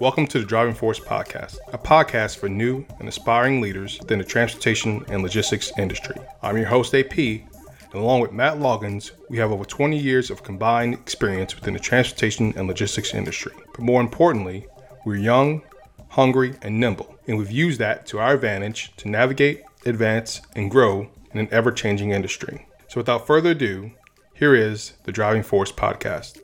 Welcome to the Driving Force Podcast, a podcast for new and aspiring leaders within the transportation and logistics industry. I'm your host, AP, and along with Matt Loggins, we have over 20 years of combined experience within the transportation and logistics industry. But more importantly, we're young, hungry, and nimble, and we've used that to our advantage to navigate, advance, and grow in an ever changing industry. So without further ado, here is the Driving Force Podcast.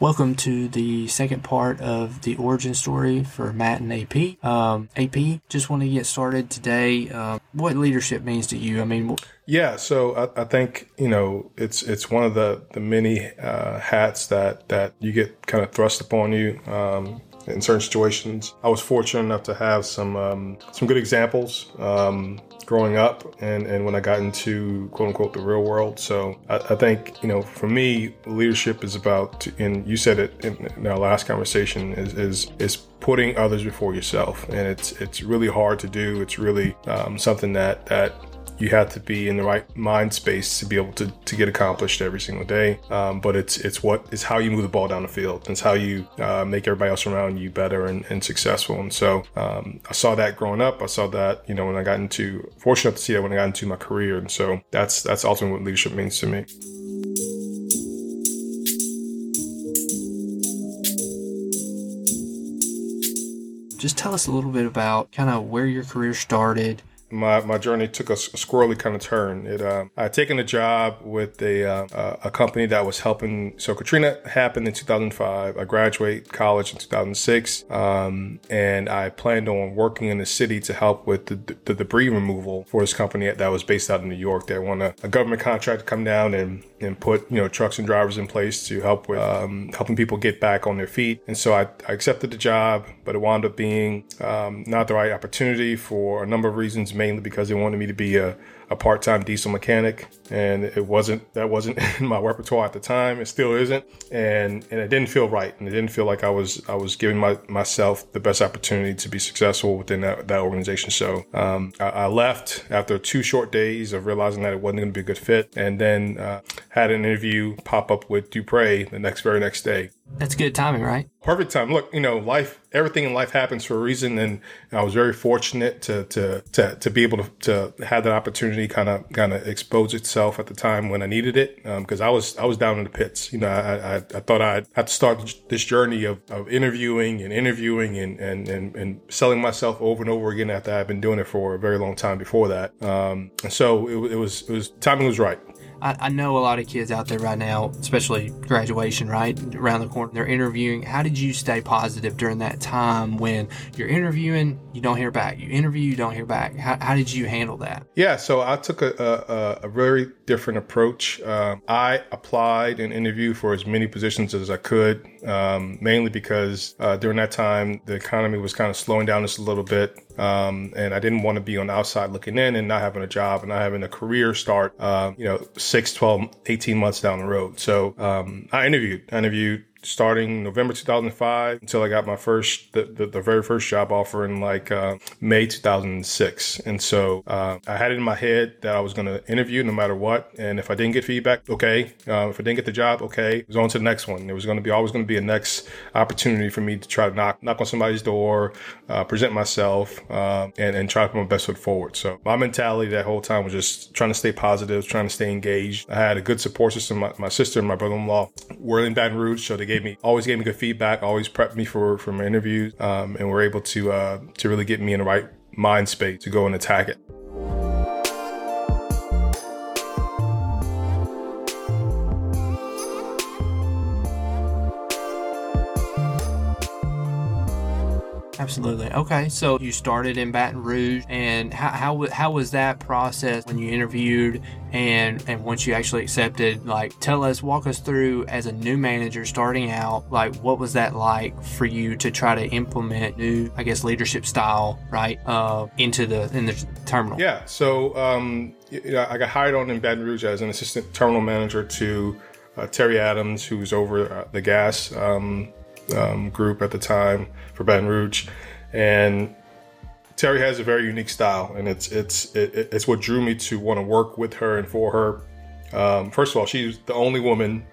Welcome to the second part of the origin story for Matt and AP. Um, AP, just want to get started today. Um, what leadership means to you? I mean, yeah, so I, I, think you know it's it's one of the the many uh, hats that that you get kind of thrust upon you. Um, in certain situations, I was fortunate enough to have some um, some good examples um, growing up and, and when I got into quote unquote the real world. So I, I think, you know, for me, leadership is about, to, and you said it in, in our last conversation, is, is, is putting others before yourself. And it's, it's really hard to do. It's really um, something that, that you have to be in the right mind space to be able to, to get accomplished every single day. Um, but it's it's what it's how you move the ball down the field. It's how you uh, make everybody else around you better and, and successful. And so um, I saw that growing up. I saw that you know when I got into fortunate to see that when I got into my career. And so that's that's ultimately what leadership means to me. Just tell us a little bit about kind of where your career started, my, my journey took a, squirrely kind of turn. It uh, I had taken a job with a uh, a company that was helping. So Katrina happened in 2005. I graduate college in 2006, um, and I planned on working in the city to help with the, the debris removal for this company that was based out in New York. They won a, a government contract to come down and and put you know trucks and drivers in place to help with um, helping people get back on their feet. And so I, I accepted the job, but it wound up being um, not the right opportunity for a number of reasons, mainly because they wanted me to be a a part-time diesel mechanic and it wasn't that wasn't in my repertoire at the time. It still isn't and and it didn't feel right and it didn't feel like i was i was giving my, myself the best opportunity to be successful within that, that organization. So um, I, I, left after two short days of realizing that it wasn't going to be a good fit and then uh, had an interview pop up with dupre the next very next day that's good timing, right? Perfect time. Look, you know, life, everything in life happens for a reason. And I was very fortunate to, to, to, to be able to, to have that opportunity kind of, kind of expose itself at the time when I needed it. Um, cause I was, I was down in the pits. You know, I, I, I thought I had to start this journey of, of interviewing and interviewing and, and, and, and selling myself over and over again after I've been doing it for a very long time before that. Um, and so it, it was, it was, timing was right. I, I, know a lot of kids out there right now, especially graduation, right around the corner, they're interviewing. How did you stay positive during that time when you're interviewing, you don't hear back? You interview, you don't hear back. How, how did you handle that? Yeah, so I took a, a, a very different approach. Um, I applied and interviewed for as many positions as I could, um, mainly because uh, during that time, the economy was kind of slowing down just a little bit. Um, and I didn't want to be on the outside looking in and not having a job and not having a career start, uh, you know, 6, 12, 18 months down the road. So um, I interviewed. I interviewed starting November 2005 until I got my first, the, the, the very first job offer in like uh, May 2006. And so uh, I had it in my head that I was going to interview no matter what. And if I didn't get feedback, okay. Uh, if I didn't get the job, okay. It was on to the next one. There was going to be always going to be a next opportunity for me to try to knock, knock on somebody's door, uh, present myself, uh, and, and try to put my best foot forward. So my mentality that whole time was just trying to stay positive, trying to stay engaged. I had a good support system. My, my sister and my brother-in-law were in Baton Rouge, so they gave me always gave me good feedback, always prepped me for for my interviews, um, and were able to uh, to really get me in the right mind space to go and attack it. Absolutely. Okay, so you started in Baton Rouge, and how, how, how was that process when you interviewed and and once you actually accepted? Like, tell us, walk us through as a new manager starting out. Like, what was that like for you to try to implement new, I guess, leadership style, right, uh, into the in the terminal? Yeah. So, um, I got hired on in Baton Rouge as an assistant terminal manager to uh, Terry Adams, who's over uh, the gas um, um, group at the time for Baton Rouge, and Terry has a very unique style, and it's it's it, it's what drew me to want to work with her and for her. Um, first of all, she's the only woman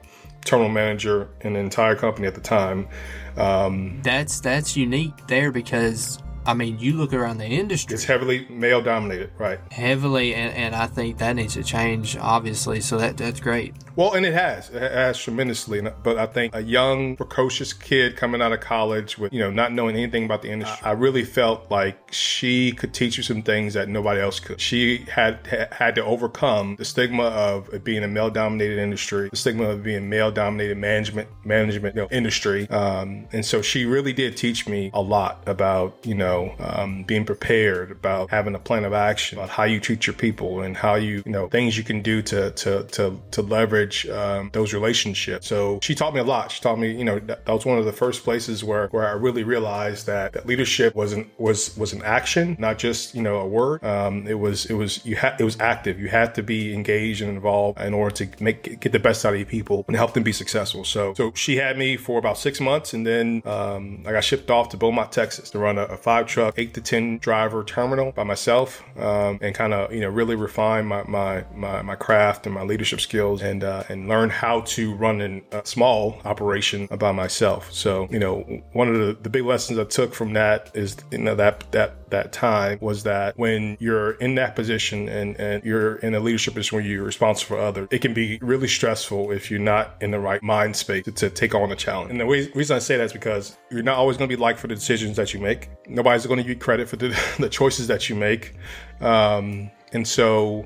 terminal manager in the entire company at the time. Um, that's that's unique there because I mean, you look around the industry. It's heavily male dominated, right? Heavily, and, and I think that needs to change, obviously. So that that's great. Well, and it has. It has tremendously. But I think a young, precocious kid coming out of college with, you know, not knowing anything about the industry, I really felt like she could teach you some things that nobody else could. She had had to overcome the stigma of being a male dominated industry, the stigma of being male dominated management, management you know, industry. Um, and so she really did teach me a lot about, you know, um, being prepared, about having a plan of action, about how you treat your people and how you, you know, things you can do to, to, to, to leverage leverage um, those relationships. So she taught me a lot. She taught me, you know, that, that was one of the first places where where I really realized that, that leadership wasn't was was an action, not just you know a word. Um, it was it was you had it was active. You had to be engaged and involved in order to make get the best out of your people and help them be successful. So so she had me for about six months, and then um, I got shipped off to Beaumont, Texas, to run a, a five truck, eight to ten driver terminal by myself, um, and kind of you know really refine my, my my my craft and my leadership skills and uh, uh, and learn how to run a small operation by myself. So, you know, one of the, the big lessons I took from that is, you know, that, that, that time was that when you're in that position and, and you're in a leadership position where you're responsible for others, it can be really stressful if you're not in the right mind space to, to take on a challenge. And the way, reason I say that is because you're not always going to be liked for the decisions that you make. Nobody's going to give you credit for the, the choices that you make. Um, and so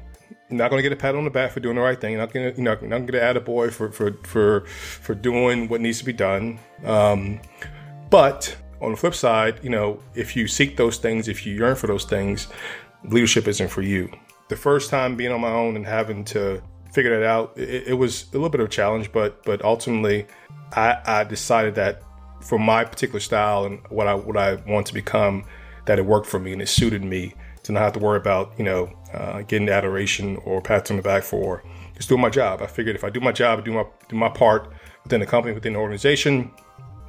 not going to get a pat on the back for doing the right thing. Not going to, you know, not going to get an attaboy for, for, for, for doing what needs to be done. Um, but on the flip side, you know, if you seek those things, if you yearn for those things, leadership isn't for you. The first time being on my own and having to figure that out, it, it was a little bit of a challenge, but, but ultimately I, I decided that for my particular style and what I, what I want to become, that it worked for me and it suited me to not have to worry about, you know, uh, getting adoration or pats on the back for just doing my job. I figured if I do my job, do my do my part within the company, within the organization,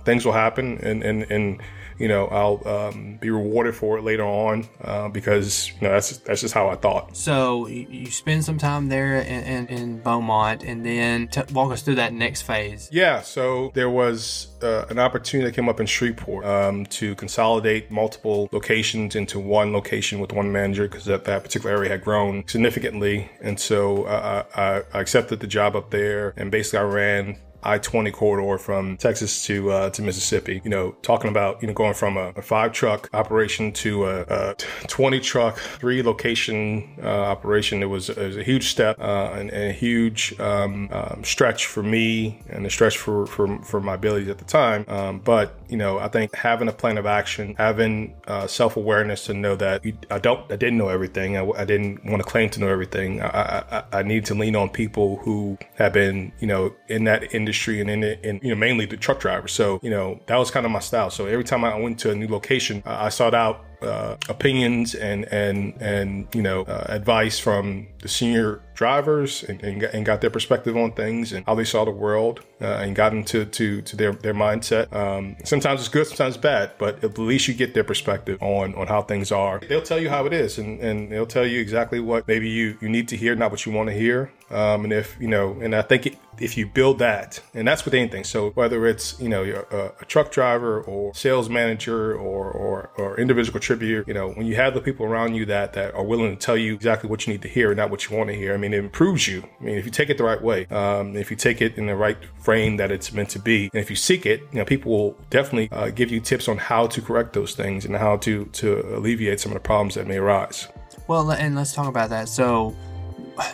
things will happen, and and and you know I'll um, be rewarded for it later on uh, because you know that's that's just how I thought. So you spend some time there in, in, in Beaumont, and then t- walk us through that next phase. Yeah, so there was uh, an opportunity that came up in Shreveport um, to consolidate multiple locations into one location with one manager because that, that particular area had grown significantly, and so uh, I, I accepted the job up there, and basically I ran I 20 corridor from Texas to uh, to Mississippi. You know, talking about you know going from a, a five truck operation to a, a 20 truck, three location uh, operation. It was, it was, a huge step uh, and, and, a huge um, um, stretch for me and a stretch for for, for my abilities at the time. Um, but you know, I think having a plan of action, having uh, self awareness to know that I don't, I didn't know everything. I, I didn't want to claim to know everything. I, I, I need to lean on people who have been, you know, in that industry industry and in it, and you know, mainly the truck drivers. So, you know, that was kind of my style. So every time I went to a new location, I sought out uh, opinions and and and you know uh, advice from the senior drivers and, and, and, got their perspective on things and how they saw the world uh, and got into to, to their, their mindset. Um, sometimes it's good, sometimes it's bad, but at least you get their perspective on, on how things are. They'll tell you how it is and, and they'll tell you exactly what maybe you, you need to hear, not what you want to hear. Um, and if, you know, and I think if you build that, and that's with anything. So whether it's, you know, a, a truck driver or sales manager or, or, or individual contributor, you know, when you have the people around you that, that are willing to tell you exactly what you need to hear and not what you want to hear, I mean, it improves you. I mean, if you take it the right way, um, if you take it in the right frame that it's meant to be, and if you seek it, you know, people will definitely uh, give you tips on how to correct those things and how to to alleviate some of the problems that may arise. Well, and let's talk about that. So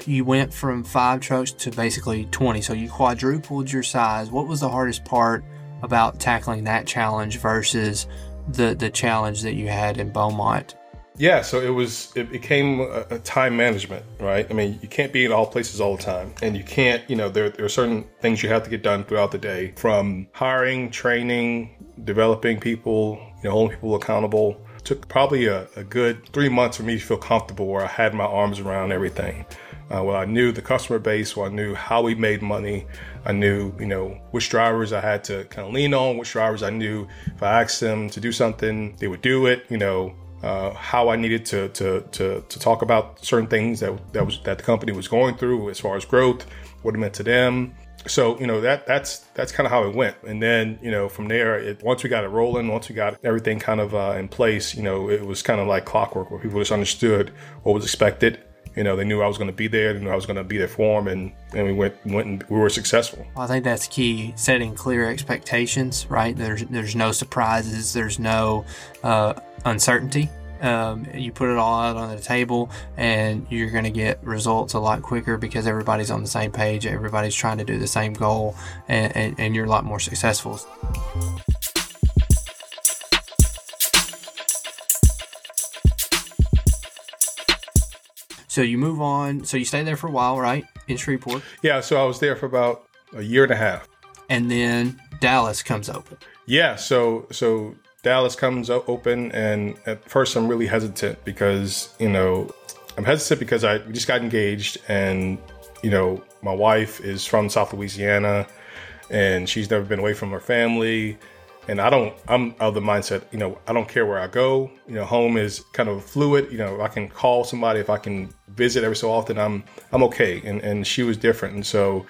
you went from five trucks to basically 20. So you quadrupled your size. What was the hardest part about tackling that challenge versus the the challenge that you had in Beaumont? Yeah, so it was it became a, a, time management, right? I mean, you can't be in all places all the time, and you can't, you know, there, there are certain things you have to get done throughout the day, from hiring, training, developing people, you know, holding people accountable. It took probably a, a good three months for me to feel comfortable where I had my arms around everything. Uh, well, I knew the customer base, well, I knew how we made money. I knew, you know, which drivers I had to kind of lean on, which drivers I knew if I asked them to do something, they would do it, you know, uh, how I needed to, to, to, to, talk about certain things that, that was that the company was going through as far as growth, what it meant to them. So you know that that's that's kind of how it went, and then you know from there, it, once we got it rolling, once we got everything kind of uh, in place, you know it was kind of like clockwork, where people just understood what was expected, you know, they knew I was going to be there. They knew I was going to be there for them, and, and we went went and we were successful. Well, I think that's key: setting clear expectations. Right? There's there's no surprises. There's no uh, uncertainty. Um, you put it all out on the table, and you're going to get results a lot quicker because everybody's on the same page. Everybody's trying to do the same goal, and, and, and you're a lot more successful. So you move on. So you stay there for a while, right? In Shreveport. Yeah. So I was there for about a year and a half. And then Dallas comes open. Yeah. So so Dallas comes open, and at first I'm really hesitant because you know I'm hesitant because I just got engaged, and you know my wife is from South Louisiana, and she's never been away from her family and I don't, I'm of the mindset, you know, I don't care where I go. You know, home is kind of fluid. You know, I can call somebody if I can visit every so often. I'm, I'm okay. And and she was different, and so,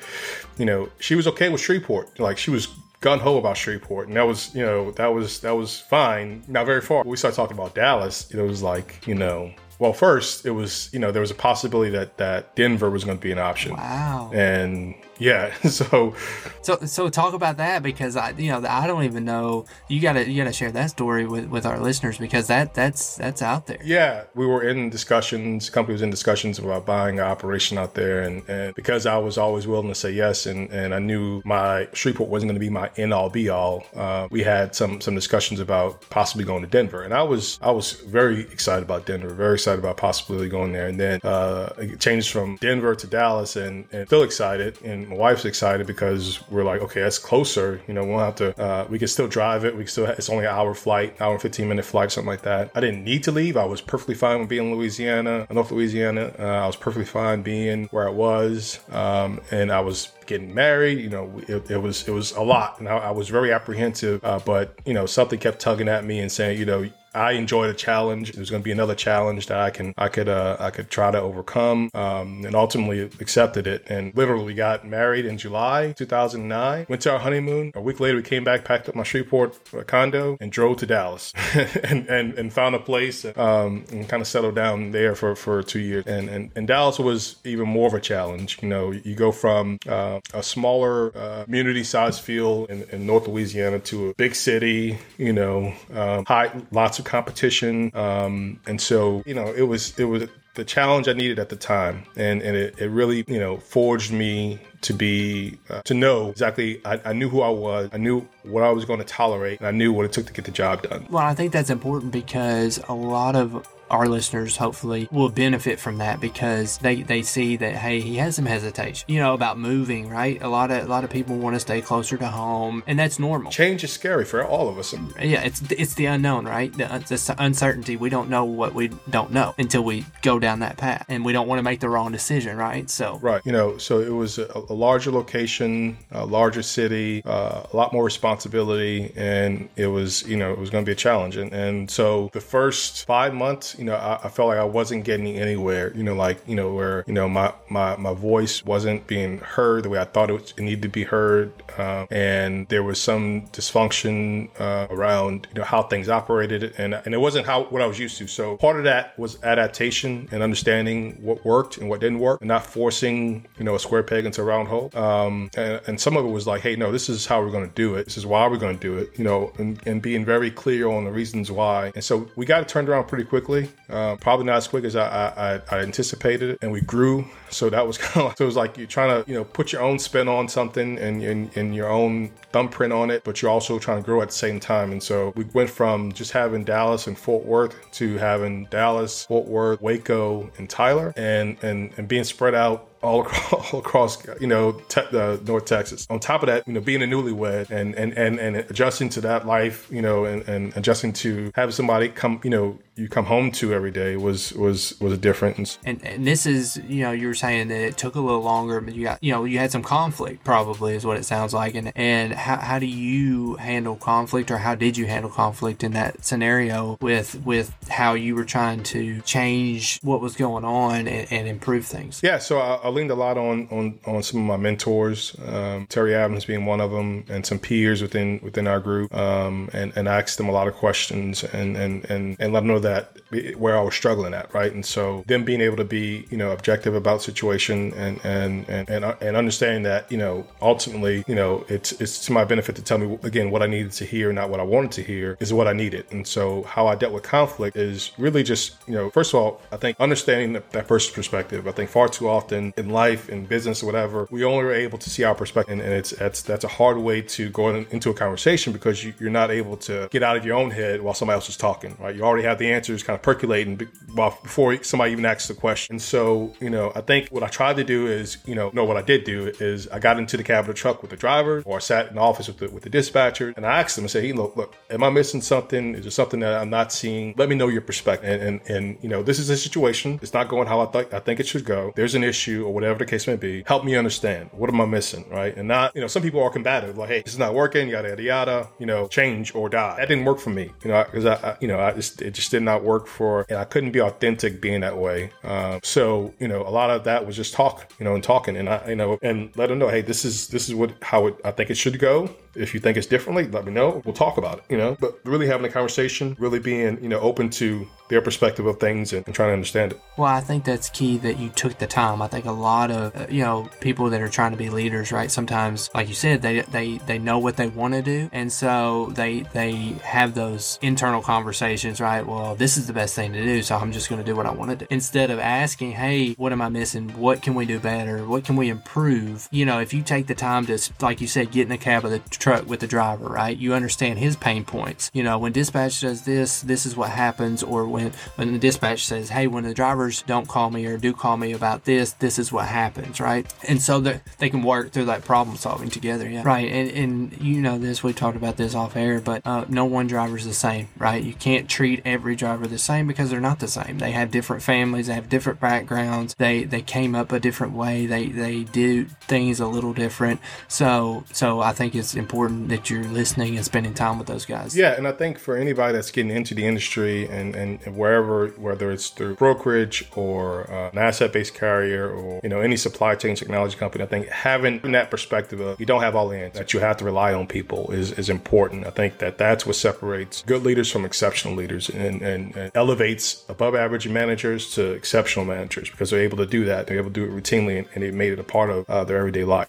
you know, she was okay with Shreveport. Like she was gun ho about Shreveport, and that was, you know, that was that was fine. Not very far. When we started talking about Dallas. It was like, you know, well, first it was, you know, there was a possibility that that Denver was going to be an option. Wow. And yeah so so so talk about that because i you know i don't even know. You gotta you gotta share that story with with our listeners because that that's that's out there. Yeah we were in discussions company was in discussions about buying an operation out there and, and because i was always willing to say yes and and i knew my shreveport wasn't going to be my end all be all uh, we had some some discussions about possibly going to denver and i was i was very excited about denver very excited about possibly going there and then uh, it changed from denver to dallas and, and still excited and my wife's excited because we're like, okay, that's closer. You know, we will have to, uh, we can still drive it. We can still, it's only an hour flight, hour and 15 minute flight, something like that. I didn't need to leave. I was perfectly fine with being in Louisiana, North Louisiana. Uh, I was perfectly fine being where I was. Um, and I was getting married. You know, it, it, was, it was a lot. And I, I was very apprehensive, uh, but, you know, something kept tugging at me and saying, you know, I enjoyed a challenge. There's going to be another challenge that I can I could uh, I could try to overcome, um, and ultimately accepted it. And literally got married in July 2009. Went to our honeymoon. A week later, we came back, packed up my Shreveport condo, and drove to Dallas, and, and and found a place um, and kind of settled down there for, for two years. And, and and Dallas was even more of a challenge. You know, you go from uh, a smaller uh, community size feel in, in, North Louisiana to a big city. You know, um, high lots of competition. Um, and so, you know, it was, it was the challenge I needed at the time. And, and it, it really, you know, forged me to be, uh, to know exactly, I, I knew who I was. I knew what I was going to tolerate. And I knew what it took to get the job done. Well, I think that's important because a lot of our listeners hopefully will benefit from that because they, they see that hey he has some hesitation you know about moving right? A lot of a lot of people want to stay closer to home and that's normal. Change is scary for all of us. Yeah it's it's the unknown right? The, the uncertainty we don't know what we don't know until we go down that path and we don't want to make the wrong decision right? So right you know so it was a, a larger location a larger city uh, a lot more responsibility and it was you know it was going to be a challenge and and so the first five months you know, I, I, felt like I wasn't getting anywhere, you know, like, you know, where, you know, my, my, my voice wasn't being heard the way I thought it, was, it needed to be heard. Uh, and there was some dysfunction uh, around, you know, how things operated. And, and it wasn't how, what I was used to. So part of that was adaptation and understanding what worked and what didn't work and not forcing, you know, a square peg into a round hole. Um, and, and some of it was like, hey, no, this is how we're going to do it. This is why we're going to do it, you know, and, and being very clear on the reasons why. And so we got it turned around pretty quickly. Uh, probably not as quick as I, I, I anticipated and we grew. So that was kind of like, so it was like you're trying to you know put your own spin on something and, and your own thumbprint on it, but you're also trying to grow at the same time. And so we went from just having Dallas and Fort Worth to having Dallas, Fort Worth, Waco, and Tyler, and and and being spread out all across, all across you know, te- uh, North Texas. On top of that, you know, being a newlywed and and and, and adjusting to that life, you know, and, and adjusting to have somebody come, you know, you come home to every day was was was a difference. And, and this is, you know, you were saying that it took a little longer, but you got, you know, you had some conflict. Probably is what it sounds like. And and how, how do you handle conflict, or how did you handle conflict in that scenario with with how you were trying to change what was going on and, and improve things? Yeah, so I, I, leaned a lot on on on some of my mentors, um, Terry Adams being one of them, and some peers within within our group, um, and and asked them a lot of questions and and and and let them know that where I was struggling at, right? And so them being able to be, you know, objective about situation and and and and, and understanding that, you know, ultimately, you know, it's it's to my benefit to tell me again what I needed to hear, not what I wanted to hear, is what I needed. And so how I dealt with conflict is really just, you know, first of all, I think understanding that, that person's perspective. I think far too often in life, in business, or whatever, we only are able to see our perspective, and, and it's that's that's a hard way to go in, into a conversation because you, you're not able to get out of your own head while somebody else is talking, right? You already have the answers kind of percolating before somebody even asks the question. So, you know, I think what I tried to do is, you know, no, what I did do is I got into the cab of the truck with the driver or I sat in the office with the, with the dispatcher and I asked them, I said, hey, look, look, am I missing something? Is there something that I'm not seeing? Let me know your perspective. And, and, and you know, this is a situation. It's not going how I think I think it should go. There's an issue or whatever the case may be. Help me understand. What am I missing? Right. And not, you know, some people are combative, like, hey, this is not working, yada, yada, yada, you know, change or die. That didn't work for me, you know, because I, I, you know, I just, it just did not for, and I couldn't be authentic being that way. Um, so, you know, a lot of that was just talk, you know, and talking and I, you know, and let them know, hey, this is, this is what, how it, I think it should go. If you think it's differently, let me know. We'll talk about it, you know, but really having a conversation, really being, you know, open to their perspective of things and, and, trying to understand it. Well, I think that's key that you took the time. I think a lot of uh, you know people that are trying to be leaders, right? Sometimes, like you said, they they they know what they want to do, and so they they have those internal conversations, right? Well, this is the best thing to do, so I'm just going to do what I want to do instead of asking, hey, what am I missing? What can we do better? What can we improve? You know, if you take the time to, like you said, get in the cab of the truck with the driver, right? You understand his pain points. You know, when dispatch does this, this is what happens, or when when the dispatch says, "Hey, when the drivers don't call me or do call me about this, this is what happens," right? And so they can work through that problem solving together, yeah, right. And and you know this, we talked about this off air, but uh, no one driver is the same, right? You can't treat every driver the same because they're not the same. They have different families, they have different backgrounds, they they came up a different way, they they do things a little different. So so I think it's important that you're listening and spending time with those guys. Yeah, and I think for anybody that's getting into the industry and and wherever, whether it's through brokerage or uh, an asset-based carrier or you know any supply chain technology company, I think having that perspective of you don't have all the answers, that you have to rely on people is is important. I think that that's what separates good leaders from exceptional leaders and, and, and elevates above average managers to exceptional managers because they're able to do that. They're able to do it routinely and, and they made it a part of uh, their everyday life.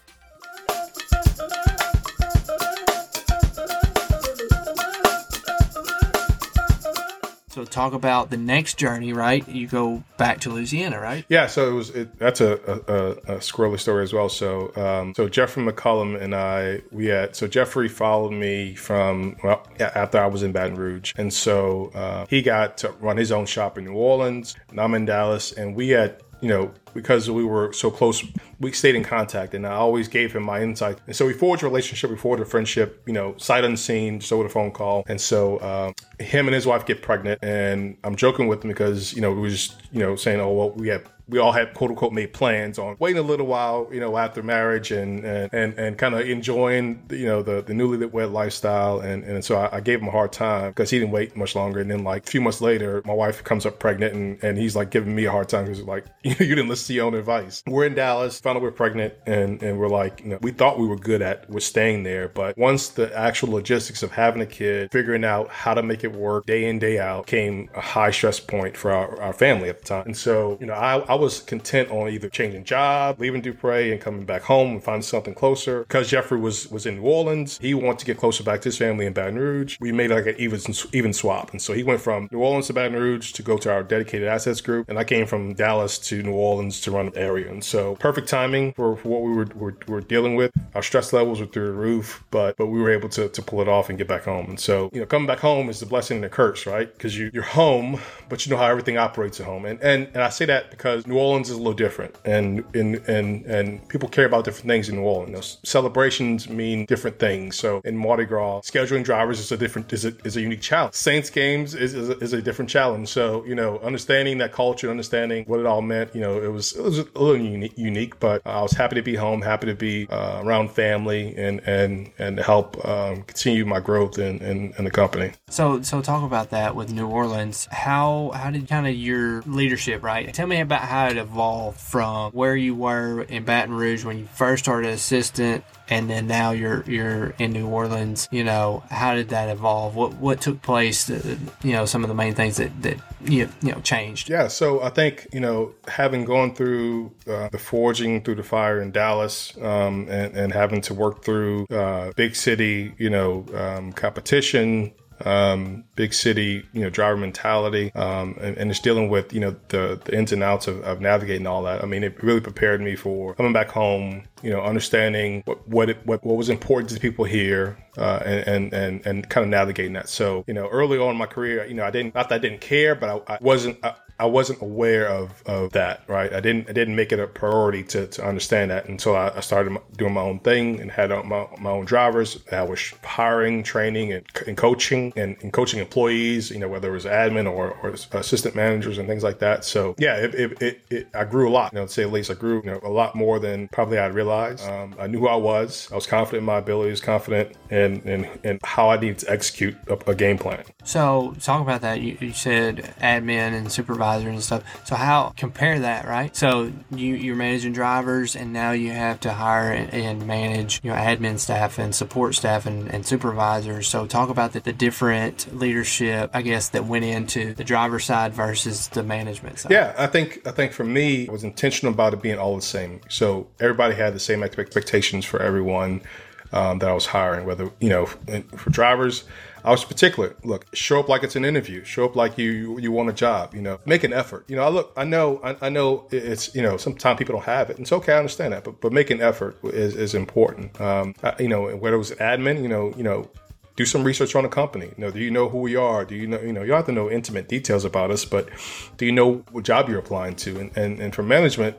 So talk about the next journey, right? You go back to Louisiana, right? Yeah. So it was. It, that's a, a, a squirrely story as well. So um, so Jeffrey McCullum and I, we had so Jeffrey followed me from well after I was in Baton Rouge, and so uh, he got to run his own shop in New Orleans, and I'm in Dallas, and we had you know because we were so close, we stayed in contact, and I always gave him my insight. And so we forged a relationship, we forged a friendship, you know, sight unseen, just over the phone call. And so uh, him and his wife get pregnant, and I'm joking with him because you know we just you know saying, oh well, we have we all had quote unquote made plans on waiting a little while, you know, after marriage and and and, and kind of enjoying, you know, the the newly wed lifestyle. And and so I, I, gave him a hard time because he didn't wait much longer. And then like a few months later, my wife comes up pregnant, and and he's like giving me a hard time because like you you didn't listen to your own advice. We're in Dallas, found out we're pregnant, and and we're like, you know, we thought we were good at was staying there, but once the actual logistics of having a kid, figuring out how to make it work day in day out, came a high stress point for our, our family at the time. And so you know, I, I was content on either changing job, leaving Dupre and coming back home and finding something closer. Because Jeffrey was was in New Orleans, he wanted to get closer back to his family in Baton Rouge. We made like an even even swap, and so he went from New Orleans to Baton Rouge to go to our dedicated assets group, and I came from Dallas to New Orleans to run the area. And so perfect timing for, for what we were, were, were dealing with. Our stress levels were through the roof, but but we were able to, to pull it off and get back home. And so you know, coming back home is the blessing and the curse, right? Because you you're home, but you know how everything operates at home. And and and I say that because New Orleans is a little different, and and and and people care about different things in New Orleans. Know, celebrations mean different things. So in Mardi Gras, scheduling drivers is a different is a, is a unique challenge. Saints games is is a, is a different challenge. So you know, understanding that culture, understanding what it all meant, you know, it was it was a little unique, unique but I was happy to be home, happy to be uh, around family, and and and help um, continue my growth in, in in the company. So so talk about that with New Orleans. How how did kind of your leadership right? Tell me about how it evolved from where you were in Baton Rouge when you first started assistant and then now you're you're in New Orleans. You know, how did that evolve? What what took place? you know, some of the main things that that you you know changed. Yeah, so I think you know having gone through uh, the forging through the fire in Dallas, um, and, and having to work through uh, big city, you know, um, competition um, big city, you know, driver mentality, um, and, and, it's dealing with, you know, the, the ins and outs of, of, navigating all that. I mean, it really prepared me for coming back home, you know, understanding what what it, what, what was important to people here, uh, and, and and kind of navigating that. So, you know, early on in my career, you know, I didn't not that I didn't care, but I, I wasn't. I wasn't aware of, of that, right? I didn't I didn't make it a priority to, to understand that until I, I started doing my own thing and had my, my own drivers. I was hiring, training, and, and coaching and, and, coaching employees, you know, whether it was admin or, or assistant managers and things like that. So yeah, it, it, it, it I grew a lot, you know, to say at least I grew you know, a lot more than probably I'd realized. Um, I knew who I was. I was confident in my abilities, confident in, in, in how I needed to execute a, a game plan. So talk about that. You, you said admin and supervisor supervisor and stuff. So how compare that, right? So you you're managing drivers, and now you have to hire and, manage you know admin staff and support staff and, and supervisors. So talk about the, the different leadership, I guess, that went into the driver side versus the management side. Yeah, I think I think for me, I was intentional about it being all the same. So everybody had the same expectations for everyone. Um, that I was hiring, whether you know for drivers, I was particular. Look, show up like it's an interview. Show up like you you want a job. You know, make an effort. You know, I look, I know, I, I know it's you know sometimes people don't have it. And it's okay, I understand that, but but make an effort is is important. Um, I, you know, whether it was admin, you know, you know, do some research on the company. You know, do you know who we are? Do you know, you know, you don't have to know intimate details about us, but do you know what job you're applying to? And and, and for management,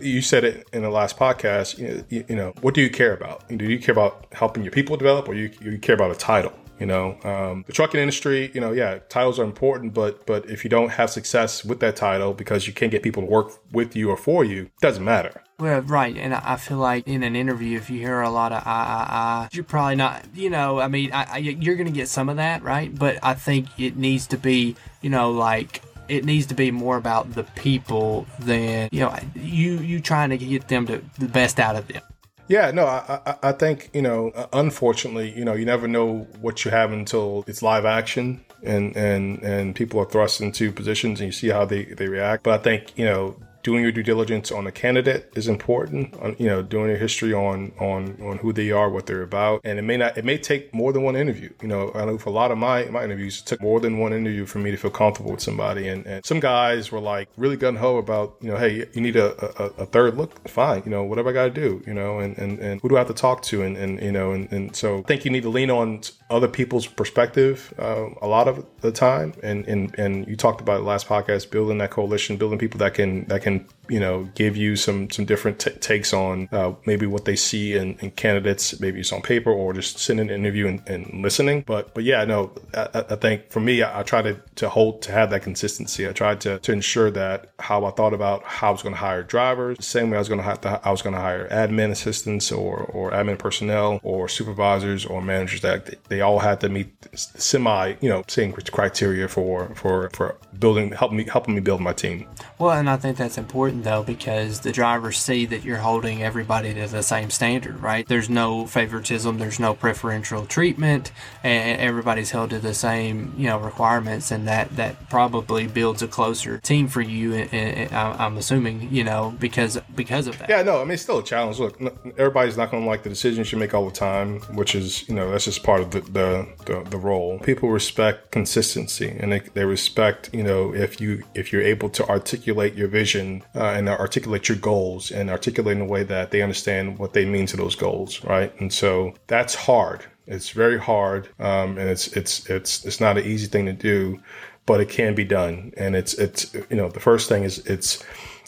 you said it in the last podcast. You, you, know, what do you care about? Do you care about helping your people develop, or you, you care about a title? You know, um, the trucking industry, you know, yeah, titles are important, but but if you don't have success with that title because you can't get people to work with you or for you, it doesn't matter. Well, right, and I feel like in an interview, if you hear a lot of I, I, I, you're probably not, you know, I mean, I, I, you're going to get some of that, right? But I think it needs to be, you know, like it needs to be more about the people than you know you you trying to get them to the best out of them. Yeah, no, I, I, I think you know, uh, unfortunately, you know, you never know what you have until it's live action, and and and people are thrust into positions, and you see how they they react. But I think you know, doing your due diligence on a candidate is important. On, you know, doing your history on on on who they are, what they're about, and it may not. It may take more than one interview. You know, I know for a lot of my my interviews, it took more than one interview for me to feel comfortable with somebody. And, and some guys were like really gun ho about you know, hey, you need a, a, a, third look. Fine, you know, whatever I got to do. You know, and, and and who do I have to talk to? And and you know, and, and so I think you need to lean on other people's perspective uh, a lot of the time. And and and you talked about last podcast, building that coalition, building people that can that can can you know give you some some different t- takes on uh, maybe what they see in, in, candidates maybe it's on paper or just sitting in an interview and, and listening. But but yeah no I, I think for me I, I, try to to hold to have that consistency. I tried to to ensure that how I thought about how I was going to hire drivers the same way I was going to I was going to hire admin assistants or or admin personnel or supervisors or managers that they, they all had to meet semi you know same criteria for for for building helping me helping me build my team. Well and I think that's important though because the drivers see that you're holding everybody to the same standard, right? There's no favoritism, there's no preferential treatment, and everybody's held to the same, you know, requirements, and that that probably builds a closer team for you. And, I'm assuming, you know, because because of that. Yeah, no, I mean it's still a challenge. Look, everybody's not going to like the decisions you make all the time, which is, you know, that's just part of the the, the, the role. People respect consistency, and they, they respect, you know, if you if you're able to articulate your vision uh, uh, and articulate your goals and articulate in a way that they understand what they mean to those goals, right? And so that's hard. It's very hard, um, and it's it's it's it's not an easy thing to do, but it can be done. And it's it's you know the first thing is it's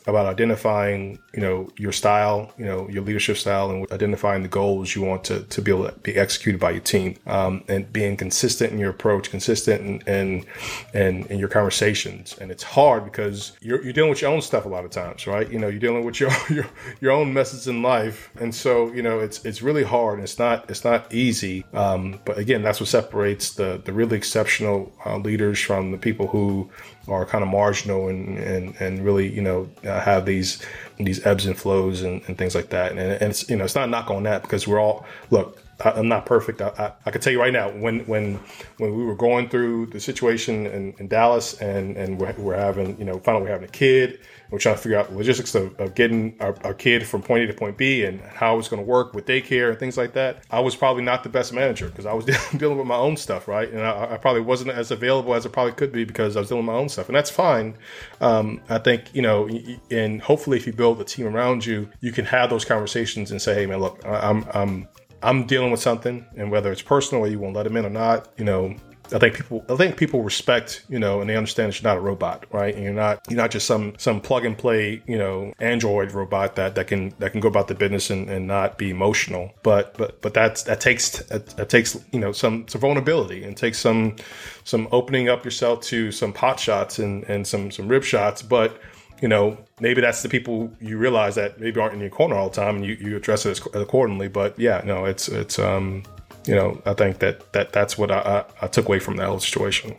about identifying, you know, your style, you know, your leadership style and identifying the goals you want to, to be able to be executed by your team. Um, and being consistent in your approach, consistent in, in, in, your conversations. And it's hard because you're, you're dealing with your own stuff a lot of times, right? You know, you're dealing with your, your, your own messes in life. And so, you know, it's, it's really hard and it's not, it's not easy. Um, but again, that's what separates the, the really exceptional uh, leaders from the people who, are kind of marginal and, and, and really, you know, uh, have these these ebbs and flows and, and things like that. And, and it's, you know, it's not a knock on that because we're all, look, I, am not perfect. I, I, I, can tell you right now, when when when we were going through the situation in, in Dallas and and we're, we're, having, you know, finally we're having a kid, we're trying to figure out the logistics of, of getting our, our, kid from point A to point B and how it's going to work with daycare and things like that. I was probably not the best manager because I was dealing with my own stuff, right? And I, I, probably wasn't as available as I probably could be because I was dealing with my own stuff, and that's fine. Um, I think you know, and hopefully, if you build a team around you, you can have those conversations and say, "Hey, man, look, I'm I'm I'm dealing with something, and whether it's personal or you won't let them in or not, you know, I think people I think people respect, you know, and they understand that you're not a robot, right? And you're not you're not just some some plug and play, you know, Android robot that, that can that can go about the business and, and not be emotional. But but but that's that takes that, takes you know some some vulnerability and takes some some opening up yourself to some pot shots and, and some some rib shots. But you know, maybe that's the people you realize that maybe aren't in your corner all the time and you, you address it accordingly. But yeah, no, it's, it's, um, you know, I think that, that that's what I, I, I took away from that whole situation.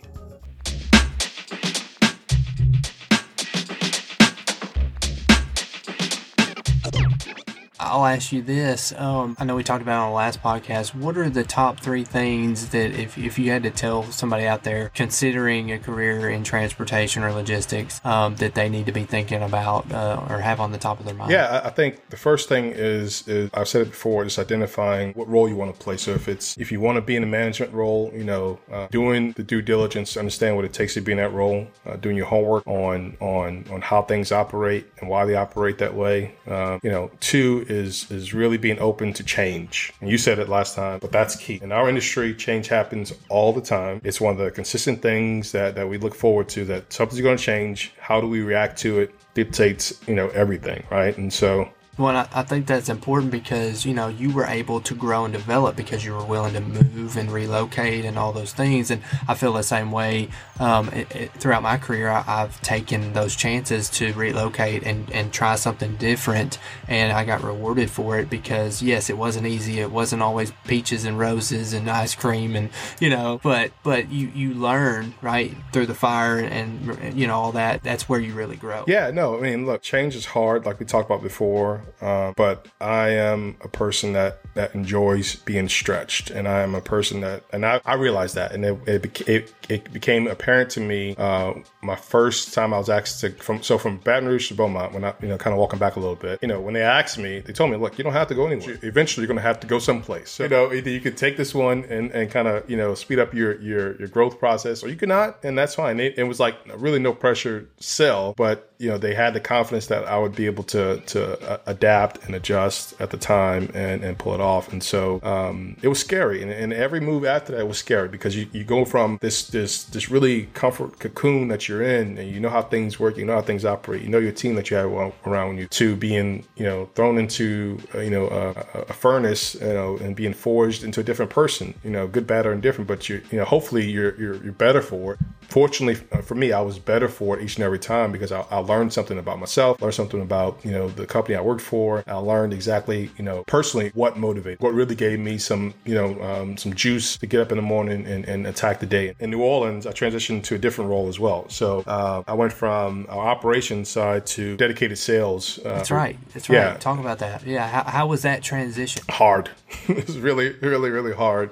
I'll ask you this. Um, I know we talked about on the last podcast. What are the top three things that, if, if you had to tell somebody out there considering a career in transportation or logistics, um, that they need to be thinking about uh, or have on the top of their mind? Yeah, I think the first thing is, is I've said it before, is identifying what role you want to play. So if it's if you want to be in a management role, you know, uh, doing the due diligence, understand what it takes to be in that role, uh, doing your homework on on on how things operate and why they operate that way. Uh, you know, two is is really being open to change. And you said it last time, but that's key. In our industry, change happens all the time. It's one of the consistent things that, that we look forward to that something's going to change. How do we react to it dictates, you know, everything, right? And so well, I, think that's important because you know you were able to grow and develop because you were willing to move and relocate and all those things. And I feel the same way. Um, it, it, throughout my career, I, have taken those chances to relocate and, and try something different, and I got rewarded for it because yes, it wasn't easy. It wasn't always peaches and roses and ice cream and you know, but but you you learn right through the fire and you know all that. That's where you really grow. Yeah, no, I mean, look, change is hard, like we talked about before uh, but I am a person that that enjoys being stretched, and I am a person that, and I, I realized that, and it it, it, it became apparent to me uh, my first time I was asked to from so from Baton Rouge to Beaumont when I you know kind of walking back a little bit, you know when they asked me, they told me, look, you don't have to go anywhere. Eventually, you're going to have to go someplace. So, you know, either you could take this one and, and kind of you know speed up your your your growth process, or you could not, and that's fine. It, it was like really no pressure sell, but you know they had the confidence that I would be able to to uh, adapt and adjust at the time and and pull it off. And so um, it was scary, and, and, every move after that was scary because you, you go from this this this really comfort cocoon that you're in, and you know how things work, you know how things operate, you know your team that you have around you, to being you know thrown into uh, you know a, a, furnace, you know, and being forged into a different person, you know, good, bad, or indifferent, but you you know hopefully you're you're, you're better for it. Fortunately uh, for me, I was better for it each and every time because I, I learned something about myself, learned something about you know the company I worked for. I learned exactly you know personally what motivated, what really gave me some you know um, some juice to get up in the morning and, and, attack the day. In New Orleans, I transitioned to a different role as well. So uh, I went from our operations side to dedicated sales. Uh, That's right. That's right. Yeah. Talk about that. Yeah. How, how was that transition? Hard. it was really, really, really hard.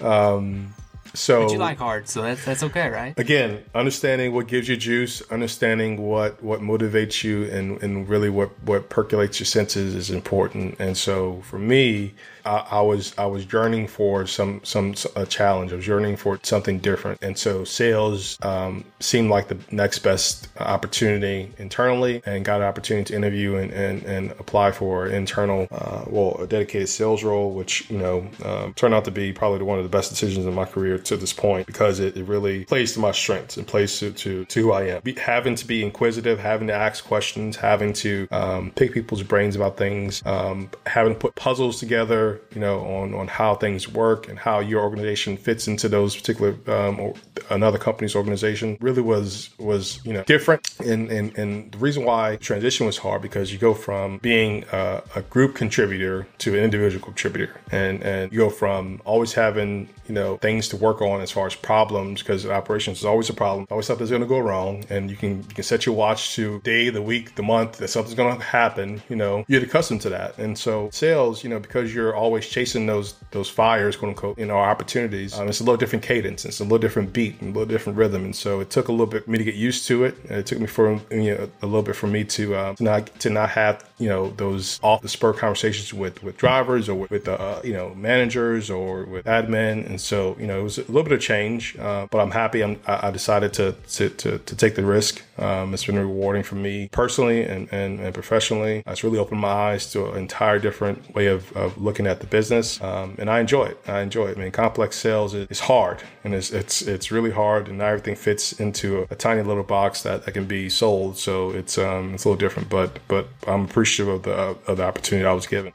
Um, so but you like hard, so that's that's okay, right? Again, understanding what gives you juice, understanding what what motivates you, and and really what what percolates your senses is important. And so for me, I, I, was I was yearning for some some a challenge. I was yearning for something different, and so sales um, seemed like the next best opportunity internally, and got an opportunity to interview and and, and apply for internal, uh, well, a dedicated sales role, which you know um, turned out to be probably one of the best decisions in my career to this point because it, it really plays to my strengths and plays to to, to who I am. Be, having to be inquisitive, having to ask questions, having to um, pick people's brains about things, um, having to put puzzles together you know, on, on how things work and how your organization fits into those particular um, or another company's organization really was was you know different. And and, and the reason why transition was hard because you go from being a, a group contributor to an individual contributor, and and you go from always having you know things to work on as far as problems because operations is always a problem, always something's going to go wrong, and you can you can set your watch to day, the week, the month that something's going to happen. You know, you get accustomed to that, and so sales, you know, because you're always chasing those those fires, quote unquote, you know, opportunities. Um, it's a little different cadence, it's a little different beat, and a little different rhythm, and so it took a little bit for me to get used to it. And it took me for you know a little bit for me to uh, to not to not have you know those off the spur conversations with with drivers or with, with uh, you know managers or with admin, and so you know it was a little bit of change, uh, but I'm happy. I'm, I decided to to, to, to take the risk. Um, it's been rewarding for me personally and, and, and professionally. It's really opened my eyes to an entire different way of, of looking at the business. Um, and I enjoy it. I enjoy it. I mean, complex sales is, is hard and it's, it's, it's really hard and not everything fits into a, a, tiny little box that, that can be sold. So it's, um, it's a little different, but, but I'm appreciative of the, of the opportunity I was given.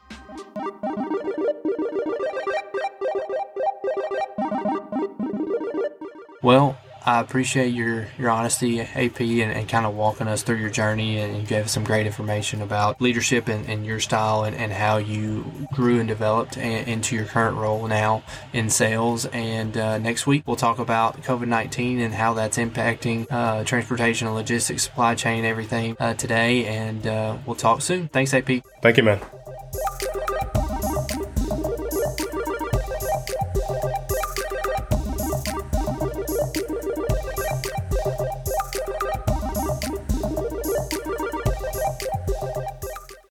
Well, I appreciate your, your honesty, AP, and, and kind of walking us through your journey. And you gave us some great information about leadership and, and your style and, and how you grew and developed into your current role now in sales. And uh, next week, we'll talk about COVID 19 and how that's impacting uh, transportation and logistics, supply chain, everything uh, today. And uh, we'll talk soon. Thanks, AP. Thank you, man.